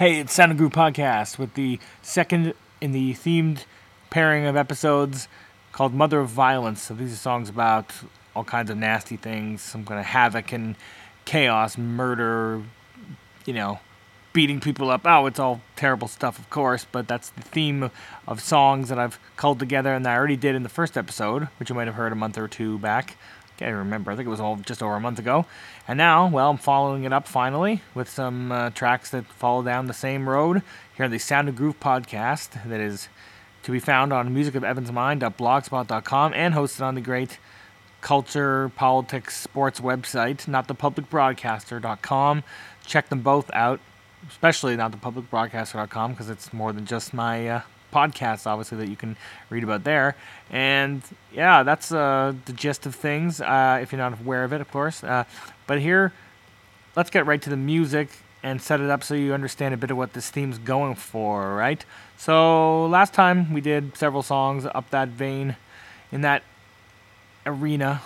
Hey, it's Sound and Groove Podcast with the second in the themed pairing of episodes called Mother of Violence. So these are songs about all kinds of nasty things, some kind of havoc and chaos, murder, you know, beating people up. Oh, it's all terrible stuff, of course, but that's the theme of songs that I've culled together and I already did in the first episode, which you might have heard a month or two back. Can't remember. I think it was all just over a month ago. And now, well, I'm following it up finally with some uh, tracks that follow down the same road here on the Sound of Groove podcast that is to be found on musicofevansmind.blogspot.com and hosted on the great culture, politics, sports website, notthepublicbroadcaster.com. Check them both out, especially notthepublicbroadcaster.com because it's more than just my uh, podcasts, obviously, that you can read about there. And yeah, that's uh, the gist of things, uh, if you're not aware of it, of course. Uh, but here, let's get right to the music and set it up so you understand a bit of what this theme's going for, right? So last time we did several songs up that vein, in that arena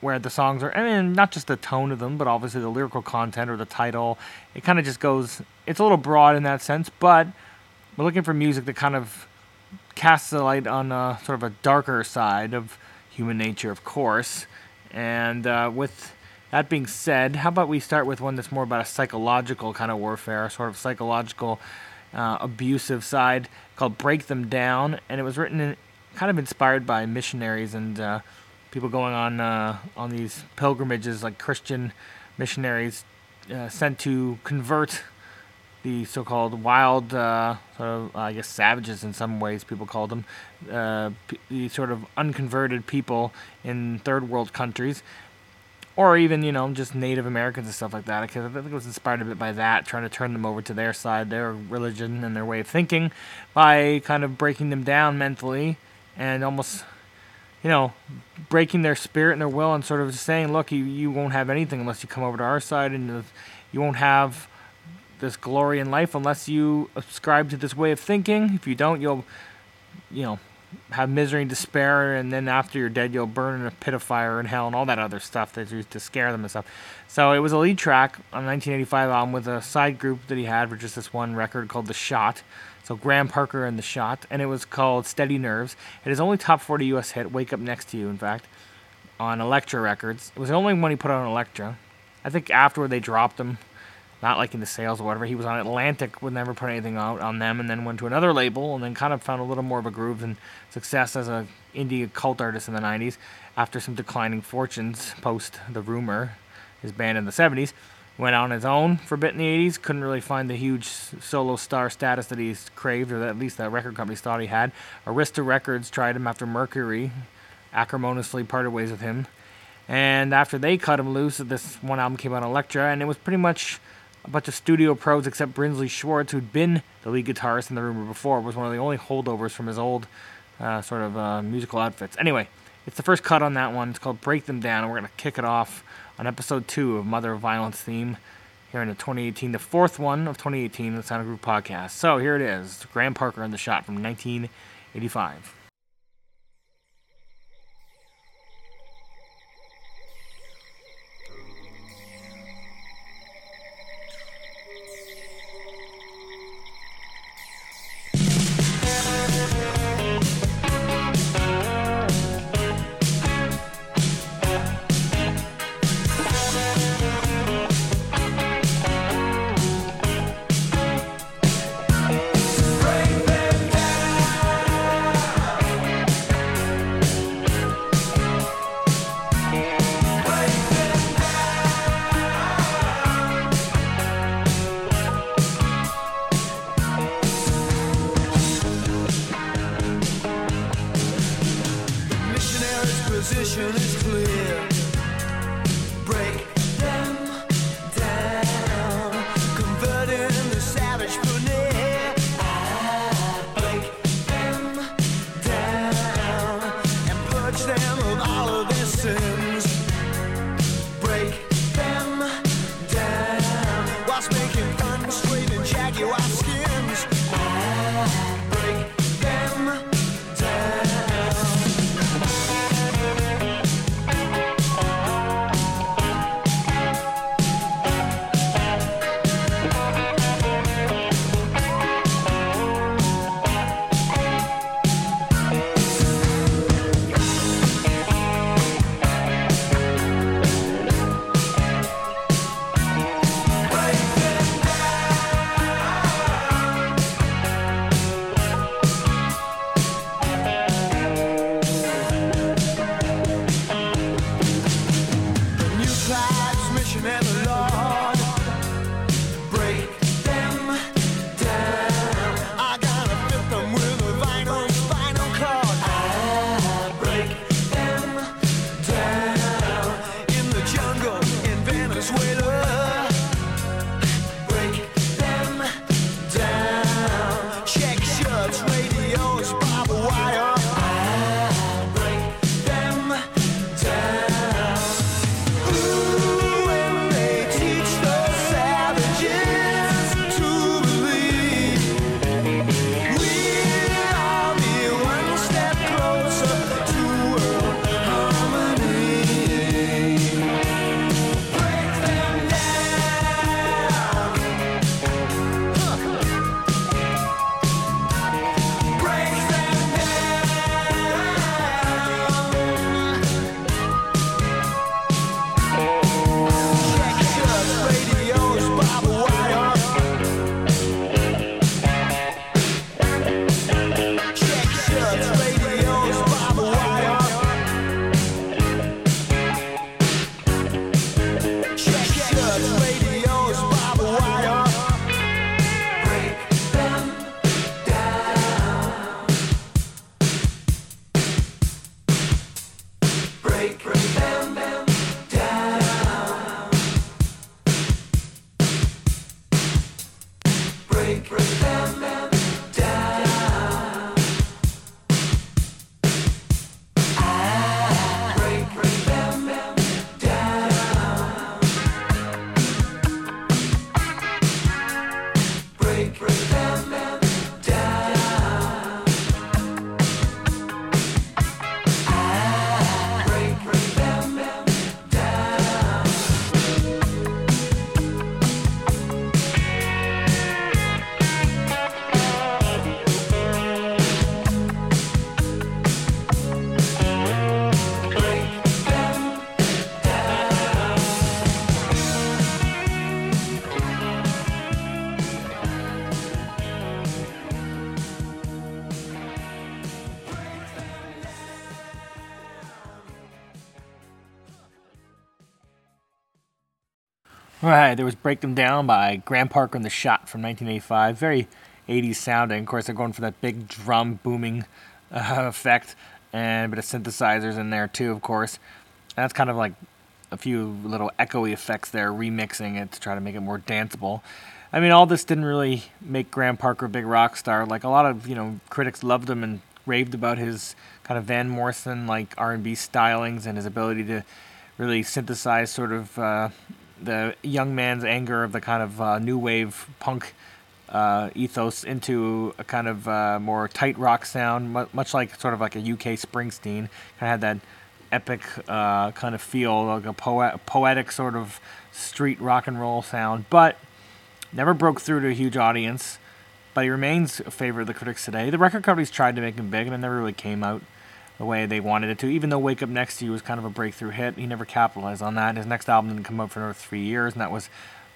where the songs are, I mean, not just the tone of them, but obviously the lyrical content or the title. It kind of just goes, it's a little broad in that sense, but we're looking for music that kind of casts a light on a, sort of a darker side of human nature, of course. And uh, with that being said, how about we start with one that's more about a psychological kind of warfare, a sort of psychological uh, abusive side called Break Them Down. And it was written in, kind of inspired by missionaries and uh, people going on uh, on these pilgrimages, like Christian missionaries uh, sent to convert the so-called wild, uh, sort of, I guess, savages in some ways people called them, uh, p- the sort of unconverted people in third world countries, or even you know just Native Americans and stuff like that. Because I think it was inspired a bit by that, trying to turn them over to their side, their religion and their way of thinking, by kind of breaking them down mentally and almost. You know, breaking their spirit and their will, and sort of saying, "Look, you, you won't have anything unless you come over to our side, and you won't have this glory in life unless you ascribe to this way of thinking. If you don't, you'll, you know, have misery and despair, and then after you're dead, you'll burn in a pit of fire in hell and all that other stuff that's used to scare them and stuff. So it was a lead track on 1985 album with a side group that he had for just this one record called The Shot. So Graham Parker and The Shot, and it was called Steady Nerves. It is only top 40 U.S. hit, Wake Up Next to You, in fact, on Elektra Records. It was the only one he put on Elektra. I think afterward they dropped him not liking the sales or whatever. He was on Atlantic, would never put anything out on them, and then went to another label, and then kind of found a little more of a groove and success as a indie cult artist in the '90s. After some declining fortunes post the Rumour, his band in the '70s went on his own for a bit in the '80s. Couldn't really find the huge solo star status that he's craved, or that at least the record companies thought he had. Arista Records tried him after Mercury acrimoniously parted ways with him. And after they cut him loose, this one album came out on Elektra, and it was pretty much a bunch of studio pros except Brinsley Schwarz, who'd been the lead guitarist in the Rumour before, was one of the only holdovers from his old uh, sort of uh, musical outfits. Anyway, it's the first cut on that one. It's called Break Them Down, and we're going to kick it off on episode two of Mother of Violence theme here in the 2018, the fourth one of 2018 the Sound of Groove podcast. So here it is Graham Parker in the shot from 1985. Right, there was Break Them Down by Graham Parker and the Shot from 1985. Very 80s sounding. Of course, they're going for that big drum booming uh, effect and a bit of synthesizers in there too, of course. And that's kind of like a few little echoey effects there, remixing it to try to make it more danceable. I mean, all this didn't really make Graham Parker a big rock star. Like a lot of you know critics loved him and raved about his kind of Van Morrison like R&B stylings and his ability to really synthesize sort of uh, the young man's anger of the kind of uh, new wave punk uh, ethos into a kind of uh, more tight rock sound, much like sort of like a UK Springsteen. Kind of had that epic uh, kind of feel, like a poet- poetic sort of street rock and roll sound, but never broke through to a huge audience. But he remains a favorite of the critics today. The record companies tried to make him big, and it never really came out the way they wanted it to. Even though Wake Up Next to You was kind of a breakthrough hit, he never capitalized on that. His next album didn't come out for another three years, and that was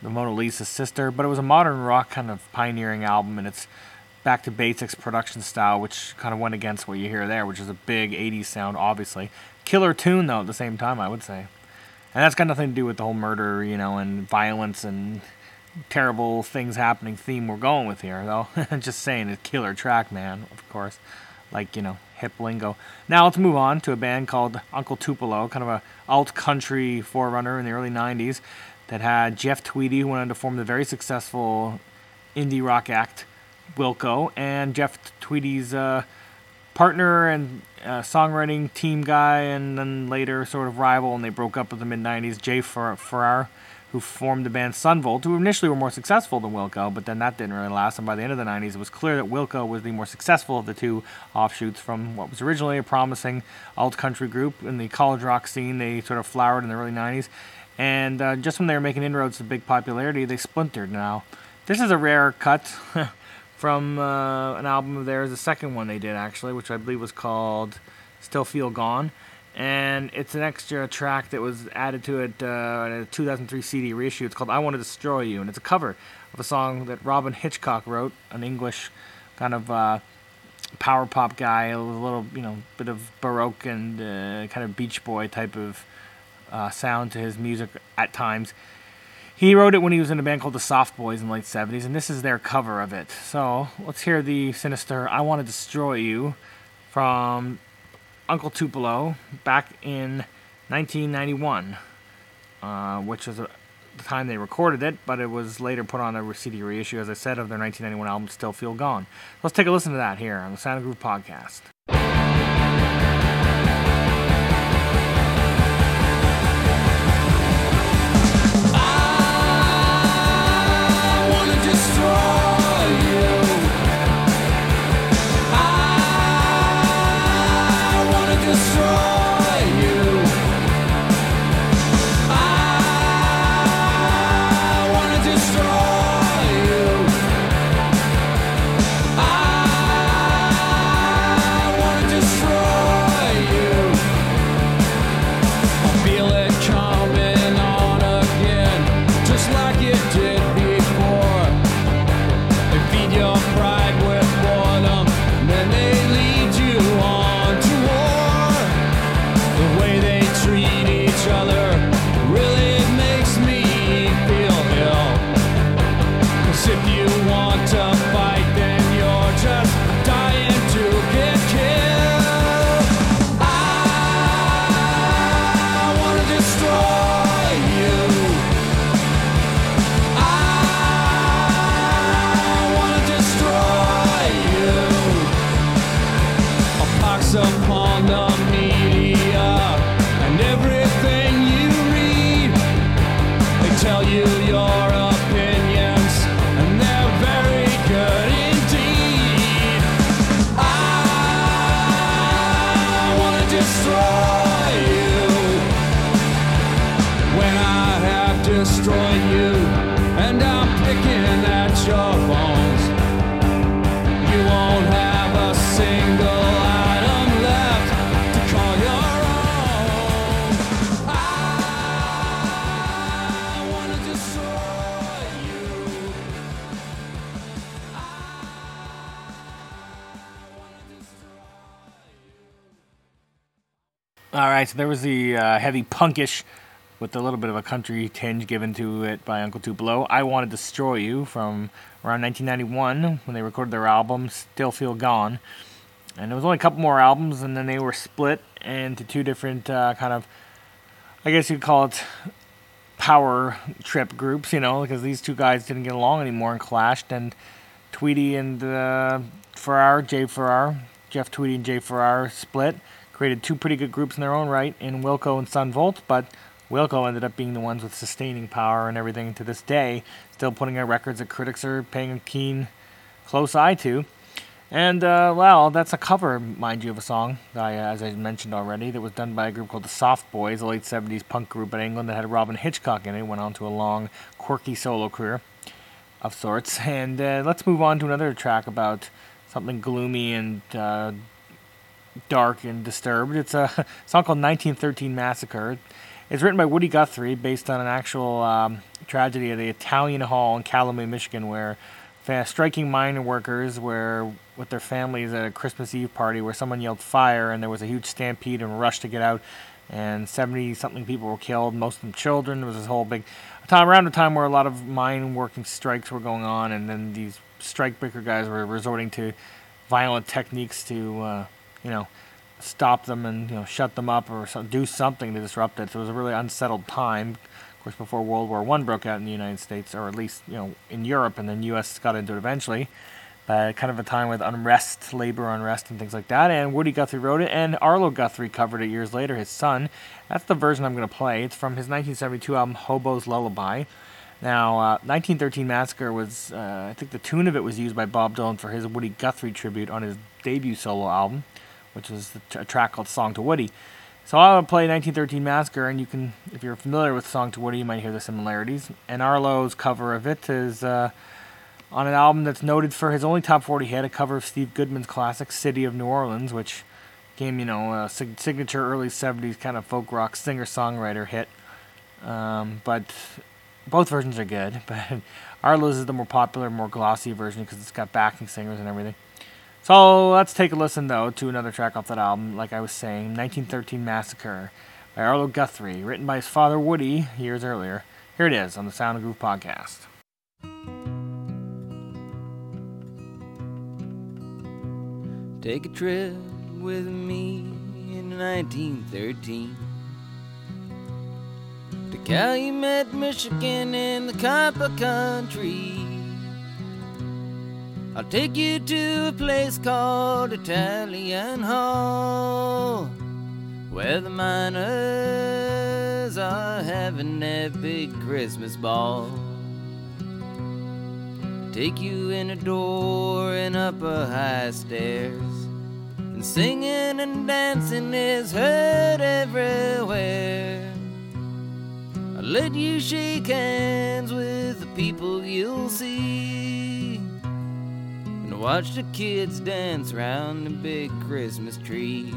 The Mona Lisa's Sister. But it was a modern rock kind of pioneering album, and it's back to basics production style, which kind of went against what you hear there, which is a big 80s sound, obviously. Killer tune, though, at the same time, I would say. And that's got nothing to do with the whole murder, you know, and violence and terrible things happening theme we're going with here, though. Just saying, a killer track, man, of course. Like, you know, hip lingo. Now let's move on to a band called Uncle Tupelo, kind of a alt country forerunner in the early '90s that had Jeff Tweedy, who went on to form the very successful indie rock act Wilco, and Jeff Tweedy's uh, partner and uh, songwriting team guy, and then later sort of rival, and they broke up in the mid '90s. Jay Farrar who formed the band Son Volt, who initially were more successful than Wilco, but then that didn't really last. And by the end of the 90s, it was clear that Wilco was the more successful of the two offshoots from what was originally a promising alt country group in the college rock scene. They sort of flowered in the early 90s. And uh, just when they were making inroads to big popularity, they splintered now. This is a rare cut from uh, an album of theirs, the second one they did actually, which I believe was called Still Feel Gone and it's an extra track that was added to it uh, in a 2003 CD reissue. It's called "I Want to Destroy You," and it's a cover of a song that Robyn Hitchcock wrote, an English kind of uh, power pop guy, a little you know bit of baroque and uh, kind of Beach Boy type of uh, sound to his music at times. He wrote it when he was in a band called the Soft Boys in the late 70s, and this is their cover of it. So let's hear the sinister "I Want to Destroy You" from Uncle Tupelo back in 1991, uh, which was a, the time they recorded it, but it was later put on a CD reissue, as I said, of their 1991 album Still Feel Gone. Let's take a listen to that here on the Sound Groove podcast. Right, so there was the uh, heavy punkish with a little bit of a country tinge given to it by Uncle Tupelo. I Want to Destroy You from around 1991 when they recorded their album Still Feel Gone. And there was only a couple more albums, and then they were split into two different uh, kind of, I guess you'd call it power trip groups, you know, because these two guys didn't get along anymore and clashed. And Tweedy and uh, Farrar, Jay Farrar, Jeff Tweedy and Jay Farrar split, created two pretty good groups in their own right in Wilco and Son Volt, but Wilco ended up being the ones with sustaining power and everything to this day, still putting out records that critics are paying a keen, close eye to. And, uh, well, that's a cover, mind you, of a song, I, as I mentioned already, that was done by a group called the Soft Boys, a late 70s punk group in England that had Robyn Hitchcock in it. Went on to a long, quirky solo career of sorts. And uh, let's move on to another track about something gloomy and uh, dark and disturbed. It's a song called 1913 Massacre. It's written by Woody Guthrie, based on an actual um, tragedy at the Italian Hall in Calumet, Michigan, where striking mine workers were with their families at a Christmas Eve party where someone yelled fire and there was a huge stampede and rush to get out and 70 something people were killed, most of them children. There was this whole big time around a time where a lot of mine working strikes were going on and then these strike breaker guys were resorting to violent techniques to uh, you know stop them and you know shut them up or do something to disrupt it. So it was a really unsettled time of course, before World War One broke out in the United States, or at least you know in Europe, and then U.S. got into it eventually. But kind of a time with unrest, labor unrest, and things like that. And Woody Guthrie wrote it, and Arlo Guthrie covered it years later. His son. That's the version I'm going to play. It's from his 1972 album Hobo's Lullaby. Now, uh, 1913 Massacre was, uh, I think the tune of it was used by Bob Dylan for his Woody Guthrie tribute on his debut solo album, which was a track called Song to Woody. So I'll play 1913 Massacre, and you can, if you're familiar with Song to Woody, you might hear the similarities. And Arlo's cover of it is uh, on an album that's noted for his only top 40 hit, a cover of Steve Goodman's classic "City of New Orleans," which became, you know, a signature early 70s kind of folk rock singer-songwriter hit. Um, but both versions are good, but Arlo's is the more popular, more glossy version because it's got backing singers and everything. So let's take a listen, though, to another track off that album. Like I was saying, 1913 Massacre by Arlo Guthrie, written by his father Woody years earlier. Here it is on the Sound of Groove podcast. Take a trip with me in 1913 to Calumet, Michigan, in the copper country. I'll take you to a place called Italian Hall, where the miners are having their big Christmas ball. Take you in a door and up a high stairs, and singing and dancing is heard everywhere. I'll let you shake hands with the people you'll see watch the kids dance round the big Christmas tree.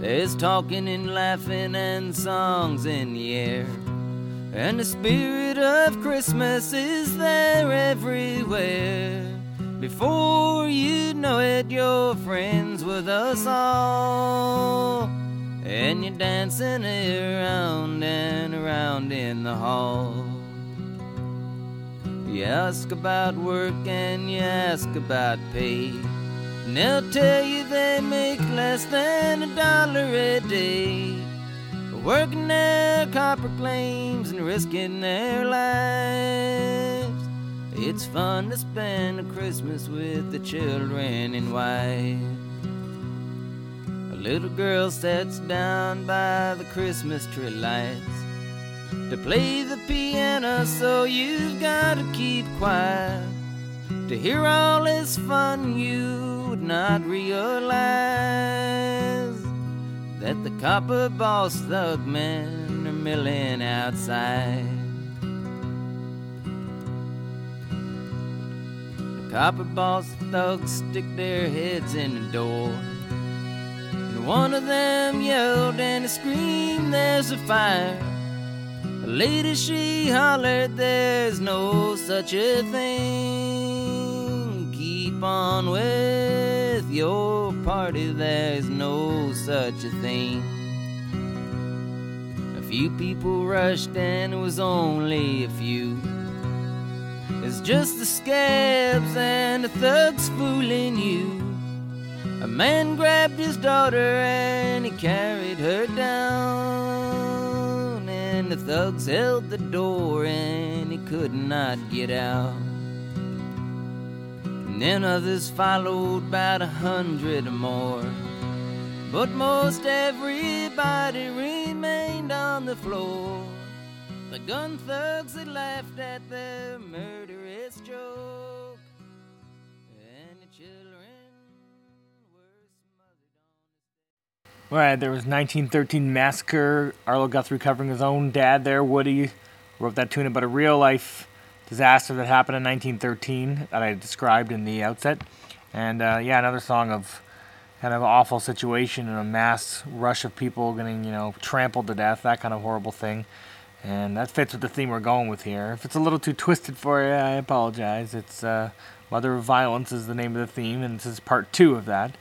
There's talking and laughing and songs in the air. And the spirit of Christmas is there everywhere. Before you know it, you're friends with us all. And you're dancing around and around in the hall. You ask about work and you ask about pay. And they'll tell you they make less than a dollar a day. Working their copper claims and risking their lives. It's fun to spend a Christmas with the children in white. A little girl sits down by the Christmas tree lights to play the piano, so you've got to keep quiet. To hear all this fun, you would not realize that the copper boss thug men are milling outside. The copper boss thugs stick their heads in the door. And one of them yelled and screamed, There's a fire lady, she hollered, There's no such a thing. Keep on with your party, there's no such a thing. A few people rushed, and it was only a few. It's just the scabs and the thugs fooling you. A man grabbed his daughter and he carried her down. The thugs held the door and he could not get out. And then others followed, about a hundred or more. But most everybody remained on the floor. The gun thugs had laughed at their murderous joke. Right, there was 1913 Massacre. Arlo Guthrie covering his own dad there, Woody. Wrote that tune about a real life disaster that happened in 1913 that I described in the outset. And uh, yeah, another song of kind of awful situation and a mass rush of people getting, you know, trampled to death, that kind of horrible thing. And that fits with the theme we're going with here. If it's a little too twisted for you, I apologize. It's uh, Mother of Violence is the name of the theme, and this is part two of that.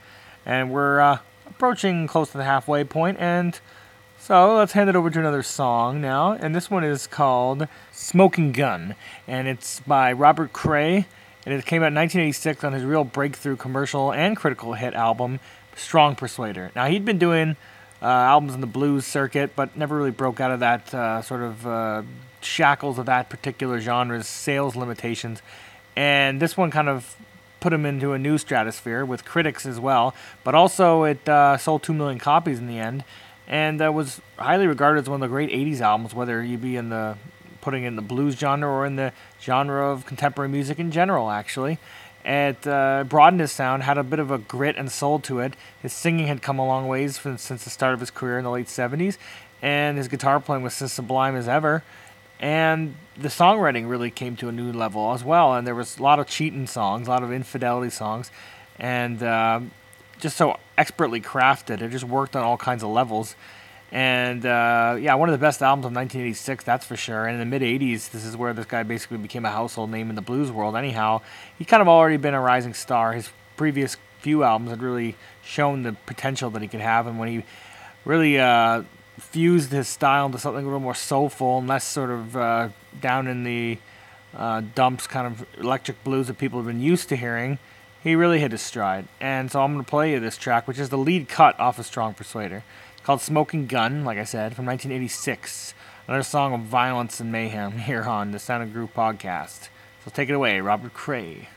And we're uh, approaching close to the halfway point, and so let's hand it over to another song now. And this one is called Smoking Gun, and it's by Robert Cray, and it came out in 1986 on his real breakthrough commercial and critical hit album, Strong Persuader. Now, he'd been doing uh, albums in the blues circuit, but never really broke out of that uh, sort of uh, shackles of that particular genre's sales limitations. And this one kind of put him into a new stratosphere with critics as well, but also it uh, sold 2 million copies in the end and uh, was highly regarded as one of the great 80s albums, whether you be in the putting in the blues genre or in the genre of contemporary music in general, actually. It uh, broadened his sound, had a bit of a grit and soul to it. His singing had come a long ways from, since the start of his career in the late 70s, and his guitar playing was as sublime as ever. And the songwriting really came to a new level as well, and there was a lot of cheating songs, a lot of infidelity songs, and uh, just so expertly crafted. It just worked on all kinds of levels. And uh, yeah, one of the best albums of 1986, that's for sure. And in the mid 80s, this is where this guy basically became a household name in the blues world. Anyhow, he kind of already been a rising star. His previous few albums had really shown the potential that he could have. And when he really uh, fused his style into something a little more soulful and less sort of uh, down in the uh, dumps kind of electric blues that people have been used to hearing, he really hit his stride. And so I'm going to play you this track, which is the lead cut off of Strong Persuader, called Smoking Gun, like I said, from 1986. Another song of violence and mayhem here on the Sound of Groove podcast. So take it away, Robert Cray.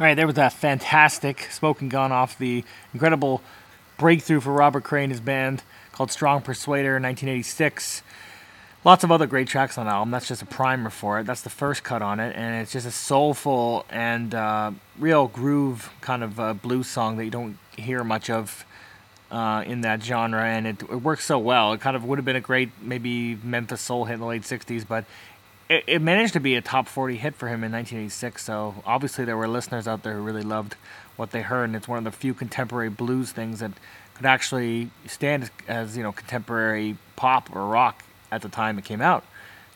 All right, there was that fantastic Smoking Gun off the incredible breakthrough for Robert Cray and his band called Strong Persuader in 1986. Lots of other great tracks on the album. That's just a primer for it. That's the first cut on it, and it's just a soulful and uh, real groove kind of uh, blues song that you don't hear much of uh, in that genre, and it, it, works so well. It kind of would have been a great maybe Memphis soul hit in the late '60s, but it, it managed to be a top 40 hit for him in 1986. So obviously there were listeners out there who really loved what they heard, and it's one of the few contemporary blues things that could actually stand as you know contemporary pop or rock at the time it came out.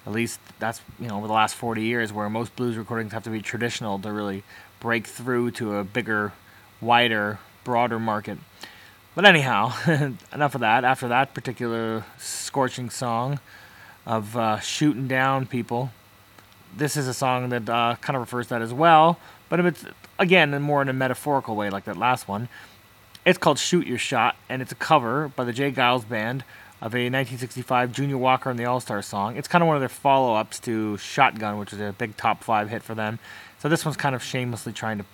At least that's you know over the last 40 years, where most blues recordings have to be traditional to really break through to a bigger, wider, broader market. But anyhow, enough of that. After that particular scorching song of uh, shooting down people, this is a song that uh, kind of refers to that as well, but it's again more in a metaphorical way, like that last one. It's called "Shoot Your Shot," and it's a cover by the J. Geils Band of a 1965 Junior Walker and the All Stars song. It's kind of one of their follow ups to Shotgun, which is a big top five hit for them. So this one's kind of shamelessly trying to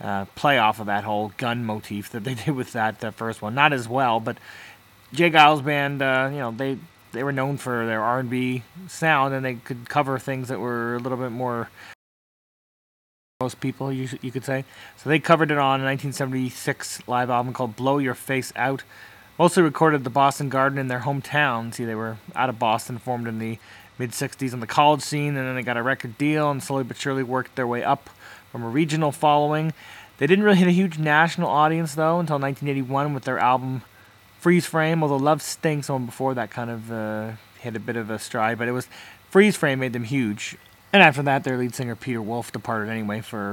uh, play off of that whole gun motif that they did with that, that first one. Not as well, but J. Geils Band, uh, you know, they they were known for their R&B sound, and they could cover things that were a little bit more most people, you, you could say. So they covered it on a 1976 live album called Blow Your Face Out mostly recorded at the Boston Garden in their hometown. See, they were out of Boston, formed in the mid 60s on the college scene, and then they got a record deal and slowly but surely worked their way up from a regional following. They didn't really hit a huge national audience, though, until 1981 with their album Freeze Frame, although Love Stinks on before that kind of uh, hit a bit of a stride, but it was Freeze Frame made them huge. And after that, their lead singer Peter Wolf departed anyway for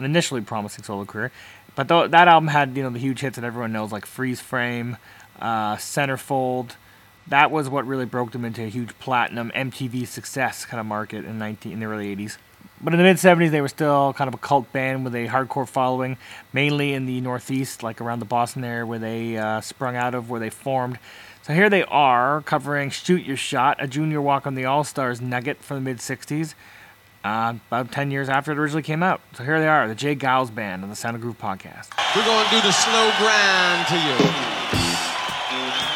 an initially promising solo career. But th- that album had you know the huge hits that everyone knows like Freeze Frame, uh, Centerfold. That was what really broke them into a huge platinum MTV success kind of market in 19 in the early 80s. But in the mid 70s, they were still kind of a cult band with a hardcore following, mainly in the Northeast, like around the Boston area where they uh, sprung out of, where they formed. So here they are covering Shoot Your Shot, a Junior Walker and the All Stars nugget from the mid 60s uh, about 10 years after it originally came out. So here they are, the J. Geils Band on the Sound of Groove podcast. We're going to do the slow grind to you.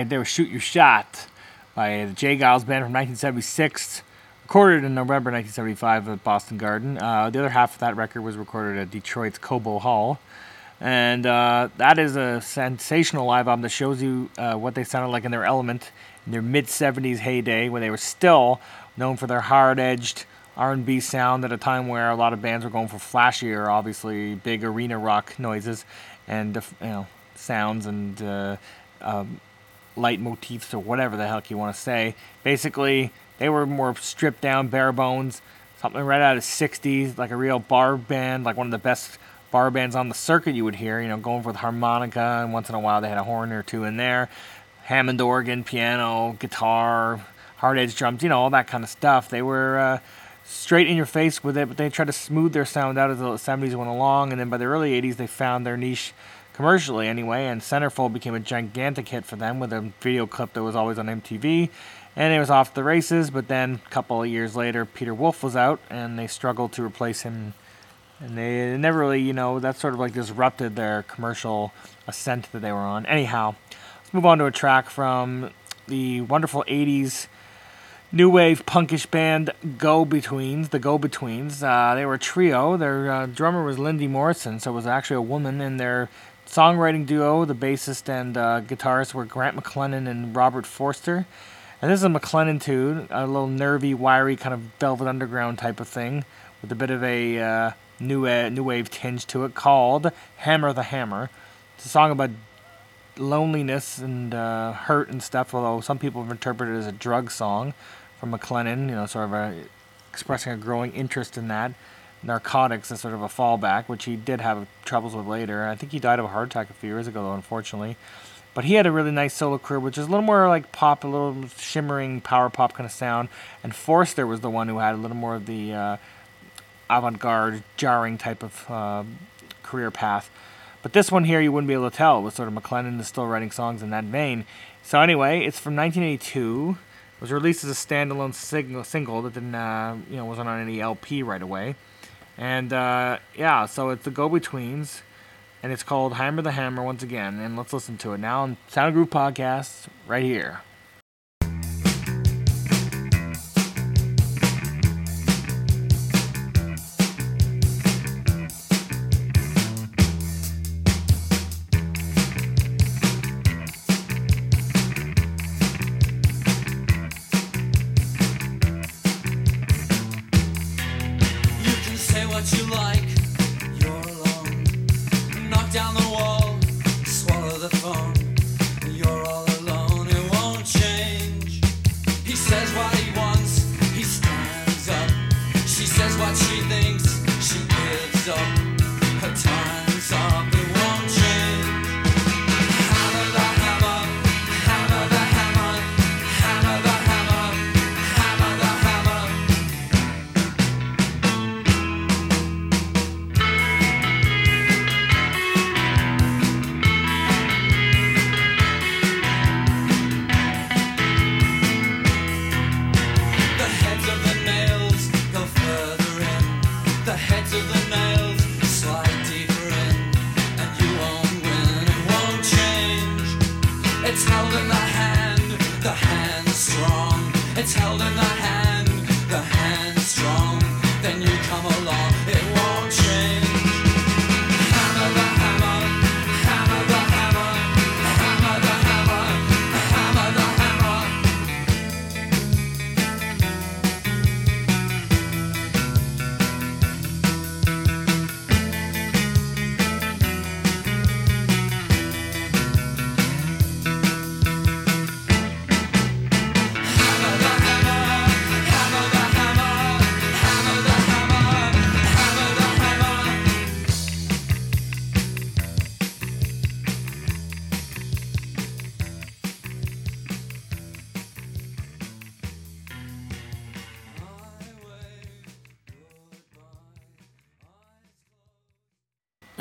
Right, there was Shoot Your Shot by the J. Geils Band from 1976, recorded in November 1975 at Boston Garden. Uh, the other half of that record was recorded at Detroit's Cobo Hall. And uh, that is a sensational live album that shows you uh, what they sounded like in their element in their mid 70s heyday when they were still known for their hard-edged R&B sound at a time where a lot of bands were going for flashier, obviously big arena rock noises and you know sounds and uh, um, leitmotifs or whatever the heck you want to say. Basically, they were more stripped down, bare bones, something right out of 60s, like a real bar band, like one of the best bar bands on the circuit you would hear, you know, going with harmonica, and once in a while they had a horn or two in there. Hammond organ, piano, guitar, hard edge drums, you know, all that kind of stuff. They were uh, straight in your face with it, but they tried to smooth their sound out as the 70s went along, and then by the early 80s they found their niche commercially anyway, and Centerfold became a gigantic hit for them with a video clip that was always on MTV. And it was off the races, but then a couple of years later, Peter Wolf was out, and they struggled to replace him. And they never really, you know, that sort of like disrupted their commercial ascent that they were on. Anyhow, let's move on to a track from the wonderful 80s new wave punkish band Go Betweens, the Go Betweens. Uh, they were a trio. Their uh, drummer was Lindy Morrison, so it was actually a woman, and their songwriting duo, the bassist and uh, guitarist, were Grant McLennan and Robert Forster. And this is a McLennan tune, a little nervy, wiry kind of Velvet Underground type of thing, with a bit of a uh, new uh, new wave tinge to it, called "Hammer the Hammer." It's a song about loneliness and uh, hurt and stuff. Although some people have interpreted it as a drug song from McLennan, you know, sort of a, expressing a growing interest in that narcotics as sort of a fallback, which he did have troubles with later. I think he died of a heart attack a few years ago, though, unfortunately. But he had a really nice solo career, which is a little more like pop, a little shimmering power pop kind of sound. And Forster was the one who had a little more of the uh, avant-garde, jarring type of uh, career path. But this one here, you wouldn't be able to tell. It was sort of McLennan is still writing songs in that vein. So anyway, it's from 1982. It was released as a standalone single, single that didn't, uh, you know, wasn't on any LP right away. And uh, yeah, so it's the Go Betweens, and it's called Hammer the Hammer once again. And let's listen to it now on Sound Groove Podcast right here.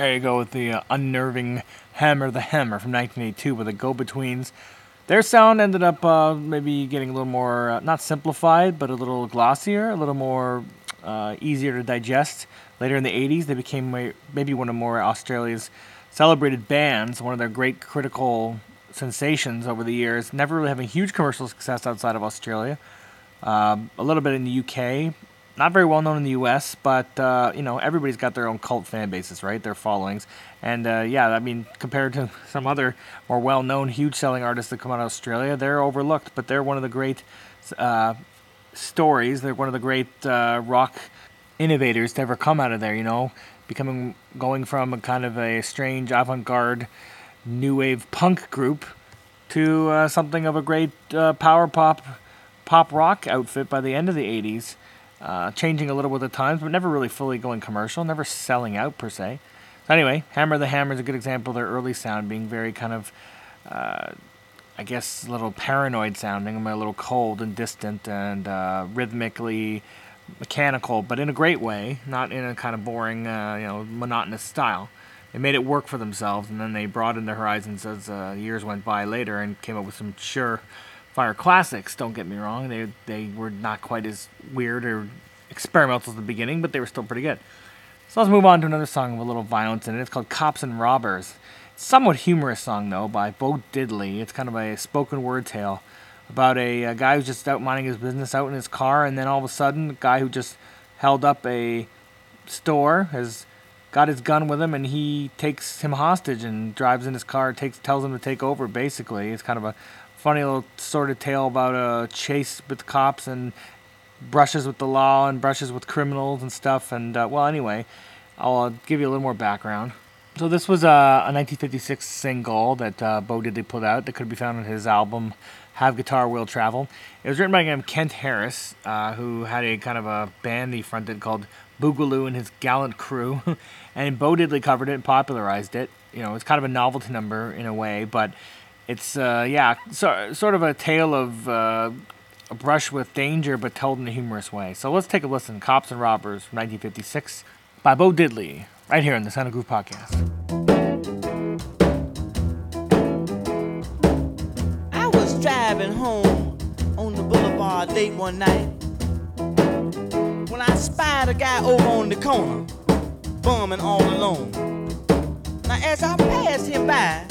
There you go with the uh, unnerving Hammer the Hammer from 1982 with the Go Betweens. Their sound ended up uh, maybe getting a little more, uh, not simplified, but a little glossier, a little more uh, easier to digest. Later in the 80s, they became maybe one of more Australia's celebrated bands. One of their great critical sensations over the years, never really having huge commercial success outside of Australia. Um, a little bit in the UK, not very well known in the U.S., but uh, you know everybody's got their own cult fan bases, right? Their followings, and uh, yeah, I mean compared to some other more well-known, huge-selling artists that come out of Australia, they're overlooked, but they're one of the great uh, stories. They're one of the great uh, rock innovators to ever come out of there. You know, becoming going from a kind of a strange avant-garde new wave punk group to uh, something of a great uh, power pop pop rock outfit by the end of the 80s uh, changing a little with the times, but never really fully going commercial, never selling out per se. So anyway, Hammer the Hammer is a good example of their early sound being very kind of, uh, I guess, a little paranoid sounding, a little cold and distant and uh, rhythmically mechanical, but in a great way, not in a kind of boring, uh, you know, monotonous style. They made it work for themselves, and then they broadened their horizons as uh, years went by later and came up with some sure Fire classics. Don't get me wrong; they they were not quite as weird or experimental at the beginning, but they were still pretty good. So let's move on to another song with a little violence in it. It's called "Cops and Robbers." It's somewhat humorous song though by Bo Diddley. It's kind of a spoken word tale about a, a guy who's just out minding his business out in his car, and then all of a sudden, a guy who just held up a store has got his gun with him and he takes him hostage and drives in his car takes tells him to take over basically it's kind of a funny little sort of tale about a chase with the cops and brushes with the law and brushes with criminals and stuff. And uh, well, anyway, I'll uh, give you a little more background. So this was uh, a 1956 single that uh, Bo Diddley put out that could be found on his album "Have Guitar Will Travel." It was written by a guy named Kent Harris, uh, who had a kind of a band he fronted called Boogaloo and his Gallant Crew, and Bo Diddley covered it and popularized it. You know, it's kind of a novelty number in a way, but it's uh, yeah, so, sort of a tale of uh, a brush with danger, but told in a humorous way. So let's take a listen. Cops and Robbers, 1956, by Bo Diddley, right here on the of Groove podcast. I was driving home on the boulevard late one night when I spied a guy over on the corner, bumming all alone. Now, as I passed him by,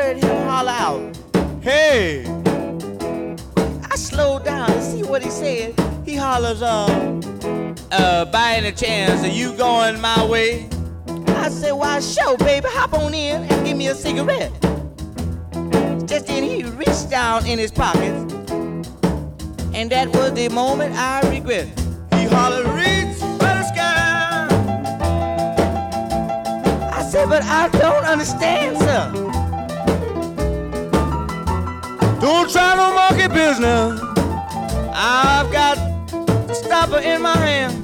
heard him holler out, Hey! I slowed down to see what he said. He hollers, uh, uh, by any chance, are you going my way? I said, why, sure, baby, hop on in and give me a cigarette. Just then he reached down in his pocket, and that was the moment I regret. He hollered, reach for the sky. I said, but I don't understand, sir. Don't try no monkey business. I've got a stopper in my hand.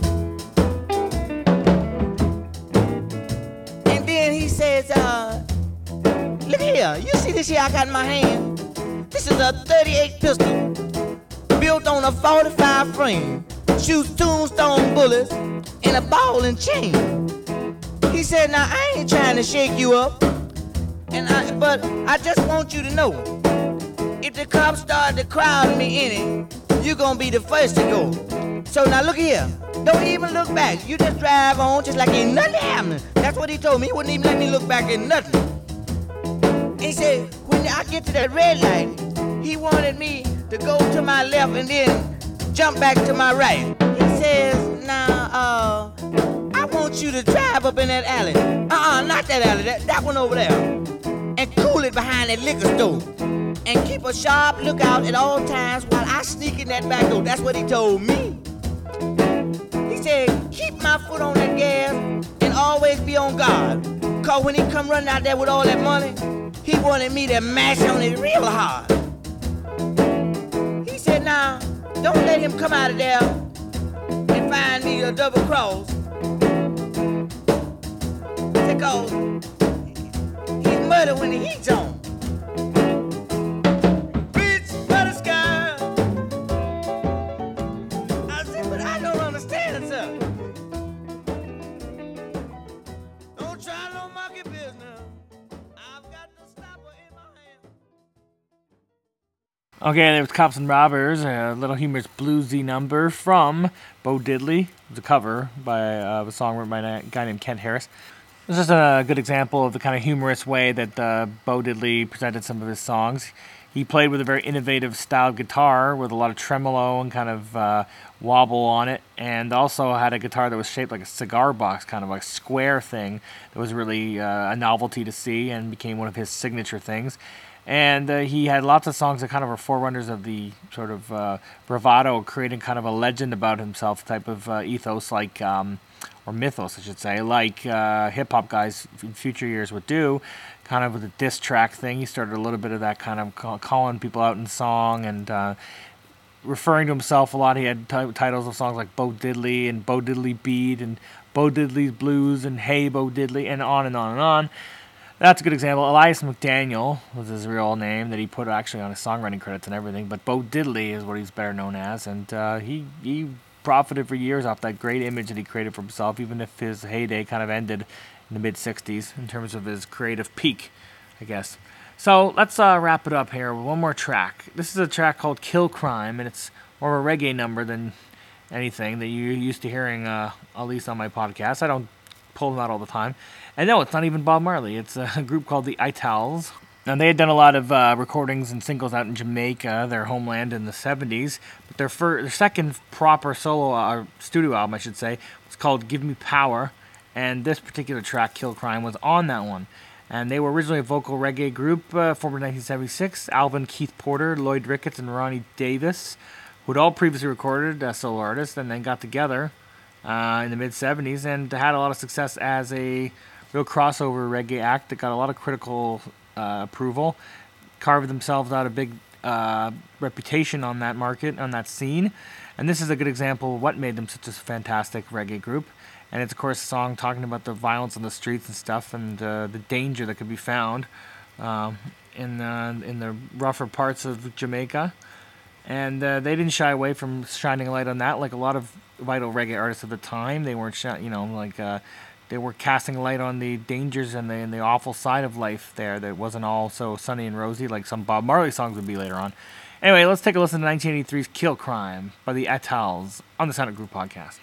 And then he says, uh, look here, you see this here I got in my hand? This is a 38 pistol built on a 45 frame. Shoots tombstone bullets in a ball and chain. He said, now I ain't trying to shake you up. And I, but I just want you to know if the cops start to crowd me in it, you gonna be the first to go. So now look here. Don't even look back. You just drive on just like ain't nothing happening. That's what he told me. He wouldn't even let me look back at nothing. he said, when I get to that red light, he wanted me to go to my left and then jump back to my right. He says, now, uh, I want you to drive up in that alley. Uh-uh, not that alley, that, that one over there. And cool it behind that liquor store and keep a sharp lookout at all times while I sneak in that back door. That's what he told me. He said, keep my foot on that gas and always be on guard. Cause when he come running out there with all that money, he wanted me to mash on it real hard. He said, now, don't let him come out of there and find me a double cross. Because he's murder when the heat's on. Okay, there was Cops and Robbers, a little humorous bluesy number from Bo Diddley. Was a cover by uh, a song written by a guy named Kent Harris. This is a good example of the kind of humorous way that uh, Bo Diddley presented some of his songs. He played with a very innovative style guitar with a lot of tremolo and kind of uh, wobble on it, and also had a guitar that was shaped like a cigar box, kind of a square thing that was really uh, a novelty to see and became one of his signature things. And uh, he had lots of songs that kind of were forerunners of the sort of uh, bravado, creating kind of a legend about himself type of uh, ethos, like. Um, or mythos, I should say, like uh, hip hop guys in future years would do, kind of with a diss track thing. He started a little bit of that kind of call, calling people out in song and uh, referring to himself a lot. He had t- titles of songs like Bo Diddley and Bo Diddley Beat and Bo Diddley's Blues and Hey Bo Diddley and on and on and on. That's a good example. Elias McDaniel was his real name that he put actually on his songwriting credits and everything, but Bo Diddley is what he's better known as, and uh, he he profited for years off that great image that he created for himself, even if his heyday kind of ended in the mid 60s in terms of his creative peak, I guess. So let's uh, wrap it up here with one more track. This is a track called Kill Crime, and it's more of a reggae number than anything that you're used to hearing, uh, at least on my podcast. I don't pull them out all the time. And no, it's not even Bob Marley. It's a group called the Itals. And they had done a lot of uh, recordings and singles out in Jamaica, their homeland in the 70s. But their, first, their second proper solo uh, studio album, I should say, was called Give Me Power. And this particular track, Kill Crime, was on that one. And they were originally a vocal reggae group, uh, formed in 1976. Alvin Keith Porter, Lloyd Ricketts, and Ronnie Davis, who had all previously recorded as solo artists, and then got together uh, in the mid 70s and had a lot of success as a real crossover reggae act that got a lot of critical uh, approval, carved themselves out a big uh, reputation on that market, on that scene. And this is a good example of what made them such a fantastic reggae group. And it's, of course, a song talking about the violence on the streets and stuff and uh, the danger that could be found um, in, the, in the rougher parts of Jamaica. And uh, they didn't shy away from shining a light on that, like a lot of vital reggae artists of the time. They weren't, sh- you know, like uh, they were casting light on the dangers and the, and the awful side of life there that wasn't all so sunny and rosy like some Bob Marley songs would be later on. Anyway, let's take a listen to 1983's Kill Crime by the Itals on the Sonic Group podcast.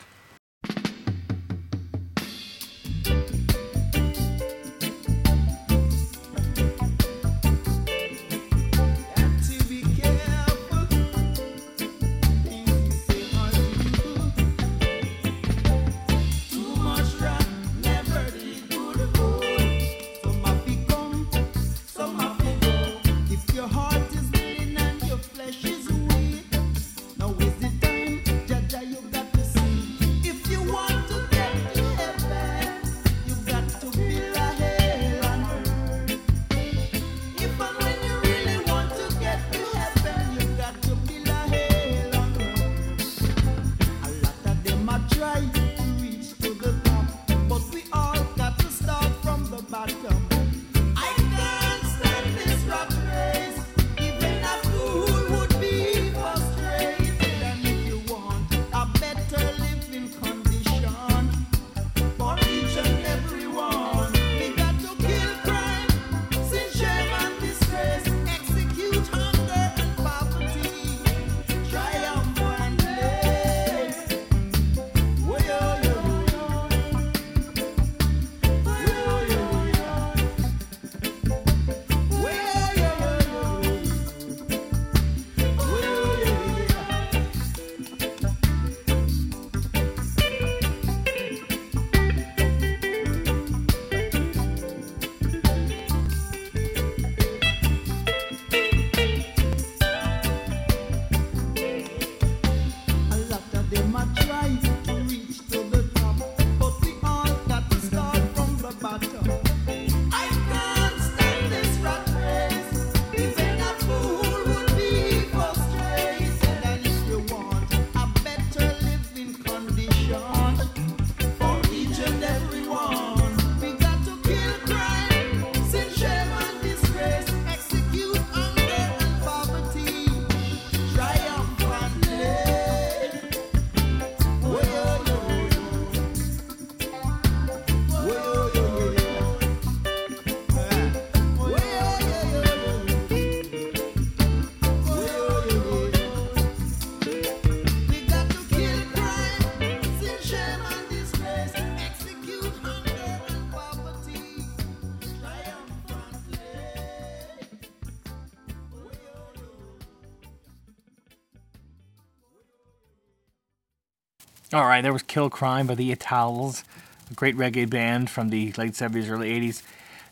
All right, there was Kill Crime by the Itals, a great reggae band from the late 70s, early 80s.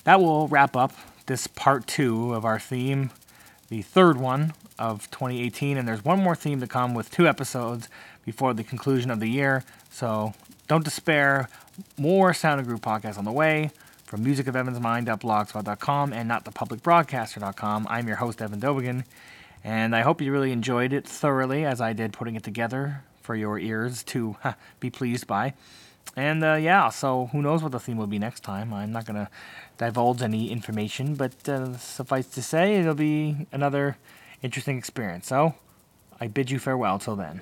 That will wrap up this part two of our theme, the third one of 2018. And there's one more theme to come with two episodes before the conclusion of the year. So don't despair. More Sound and Groove podcasts on the way from musicofevansmind.blogspot.com and not the notthepublicbroadcaster.com. I'm your host, Evan Dobigan, and I hope you really enjoyed it thoroughly as I did putting it together for your ears to be pleased by. And uh, yeah, so who knows what the theme will be next time? I'm not to divulge any information, but uh, suffice to say, it'll be another interesting experience. So I bid you farewell till then.